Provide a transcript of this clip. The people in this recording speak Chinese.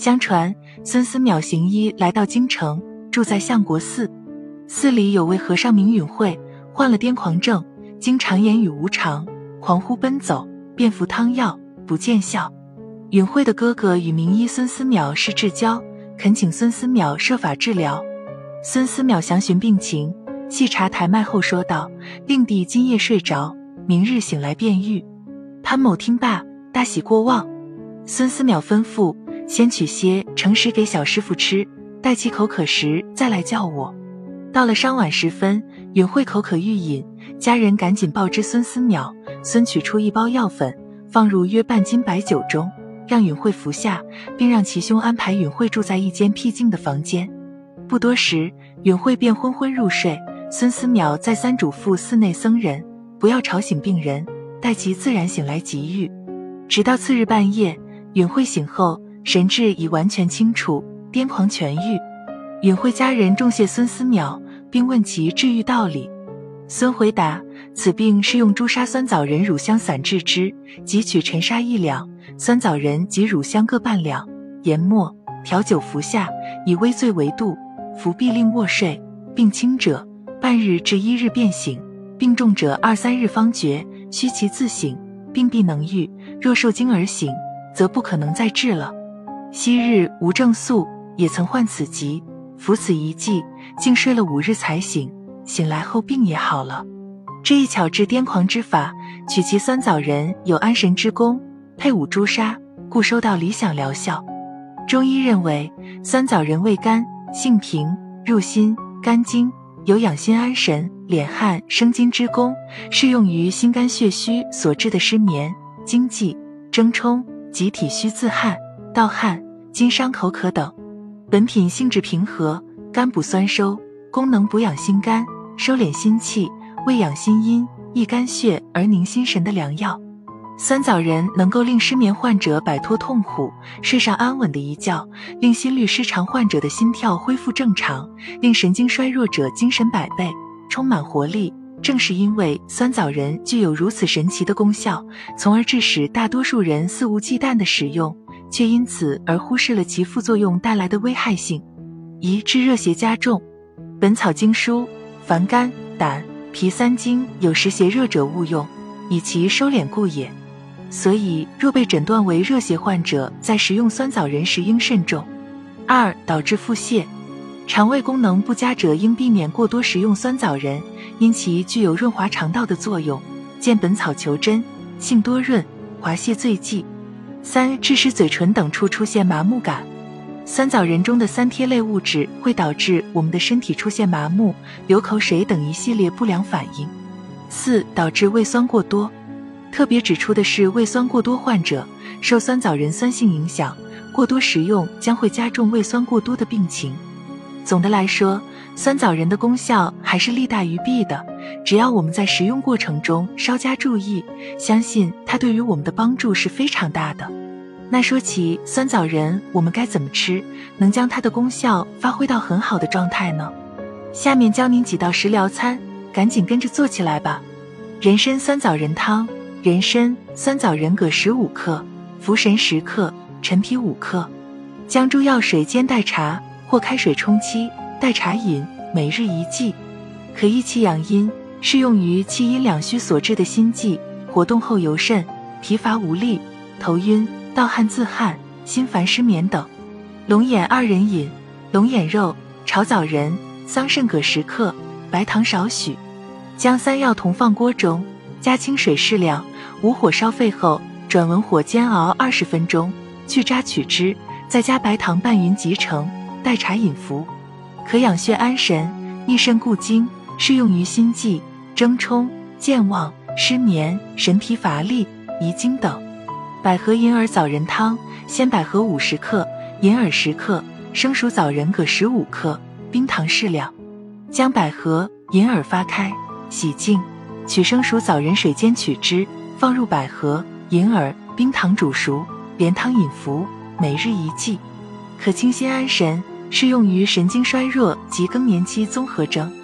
相传孙思邈行医来到京城，住在相国寺，寺里有位和尚名允慧，患了癫狂症，经常言语无常，狂呼奔走，便服汤药不见效。允慧的哥哥与名医孙思邈是至交，恳请孙思邈设法治疗。孙思邈详询病情，细查台脉后说道：“令弟今夜睡着，明日醒来便愈。”潘某听罢，大喜过望。孙思邈吩咐先取些诚实给小师傅吃，待其口渴时再来叫我。到了商晚时分，允慧口渴欲饮，家人赶紧报知孙思邈。孙取出一包药粉，放入约半斤白酒中。让允慧服下，并让其兄安排允慧住在一间僻静的房间。不多时，允慧便昏昏入睡。孙思邈再三嘱咐寺内僧人不要吵醒病人，待其自然醒来即愈。直到次日半夜，允慧醒后，神志已完全清楚，癫狂痊愈。允慧家人重谢孙思邈，并问其治愈道理。孙回答：此病是用朱砂酸枣仁乳香散治之，即取陈砂一两。酸枣仁及乳香各半两，研末调酒服下，以微醉为度。服必令卧睡。病轻者半日至一日便醒，病重者二三日方觉。须其自醒，病必能愈。若受惊而醒，则不可能再治了。昔日吴正素也曾患此疾，服此一剂，竟睡了五日才醒。醒来后病也好了。这一巧治癫狂之法，取其酸枣仁有安神之功。配伍朱砂，故收到理想疗效。中医认为，酸枣仁味甘，性平，入心、肝经，有养心安神、敛汗生津之功，适用于心肝血虚所致的失眠、惊悸、怔冲、及体虚自汗、盗汗、经伤口渴等。本品性质平和，甘补酸收，功能补养心肝、收敛心气、喂养心阴、益肝血而宁心神的良药。酸枣仁能够令失眠患者摆脱痛苦，睡上安稳的一觉，令心律失常患者的心跳恢复正常，令神经衰弱者精神百倍，充满活力。正是因为酸枣仁具有如此神奇的功效，从而致使大多数人肆无忌惮的使用，却因此而忽视了其副作用带来的危害性。一治热邪加重，《本草经书》：凡肝、胆、脾三经有时邪热者勿用，以其收敛故也。所以，若被诊断为热邪患者，在食用酸枣仁时应慎重。二、导致腹泻，肠胃功能不佳者应避免过多食用酸枣仁，因其具有润滑肠道的作用。见《本草求真》，性多润，滑泻醉剂。三、致使嘴唇等处出现麻木感，酸枣仁中的三萜类物质会导致我们的身体出现麻木、流口水等一系列不良反应。四、导致胃酸过多。特别指出的是，胃酸过多患者受酸枣仁酸性影响，过多食用将会加重胃酸过多的病情。总的来说，酸枣仁的功效还是利大于弊的。只要我们在食用过程中稍加注意，相信它对于我们的帮助是非常大的。那说起酸枣仁，我们该怎么吃，能将它的功效发挥到很好的状态呢？下面教您几道食疗餐，赶紧跟着做起来吧。人参酸枣仁汤。人参、酸枣仁各十五克，茯神十克，陈皮五克，姜诸药水煎代茶或开水冲沏，代茶饮，每日一剂，可益气养阴，适用于气阴两虚所致的心悸、活动后尤甚、疲乏无力、头晕、盗汗自汗、心烦失眠等。龙眼二人饮：龙眼肉、炒枣仁、桑葚各十克，白糖少许，将三药同放锅中，加清水适量。无火烧沸后，转文火煎熬二十分钟，去渣取汁，再加白糖拌匀即成，代茶饮服，可养血安神、益肾固精，适用于心悸、怔冲、健忘、失眠、神疲乏力、遗精等。百合银耳枣仁汤：鲜百合五十克，银耳十克，生熟枣仁各十五克，冰糖适量。将百合、银耳发开，洗净，取生熟枣仁水煎取汁。放入百合、银耳、冰糖煮熟，连汤饮服，每日一剂，可清心安神，适用于神经衰弱及更年期综合征。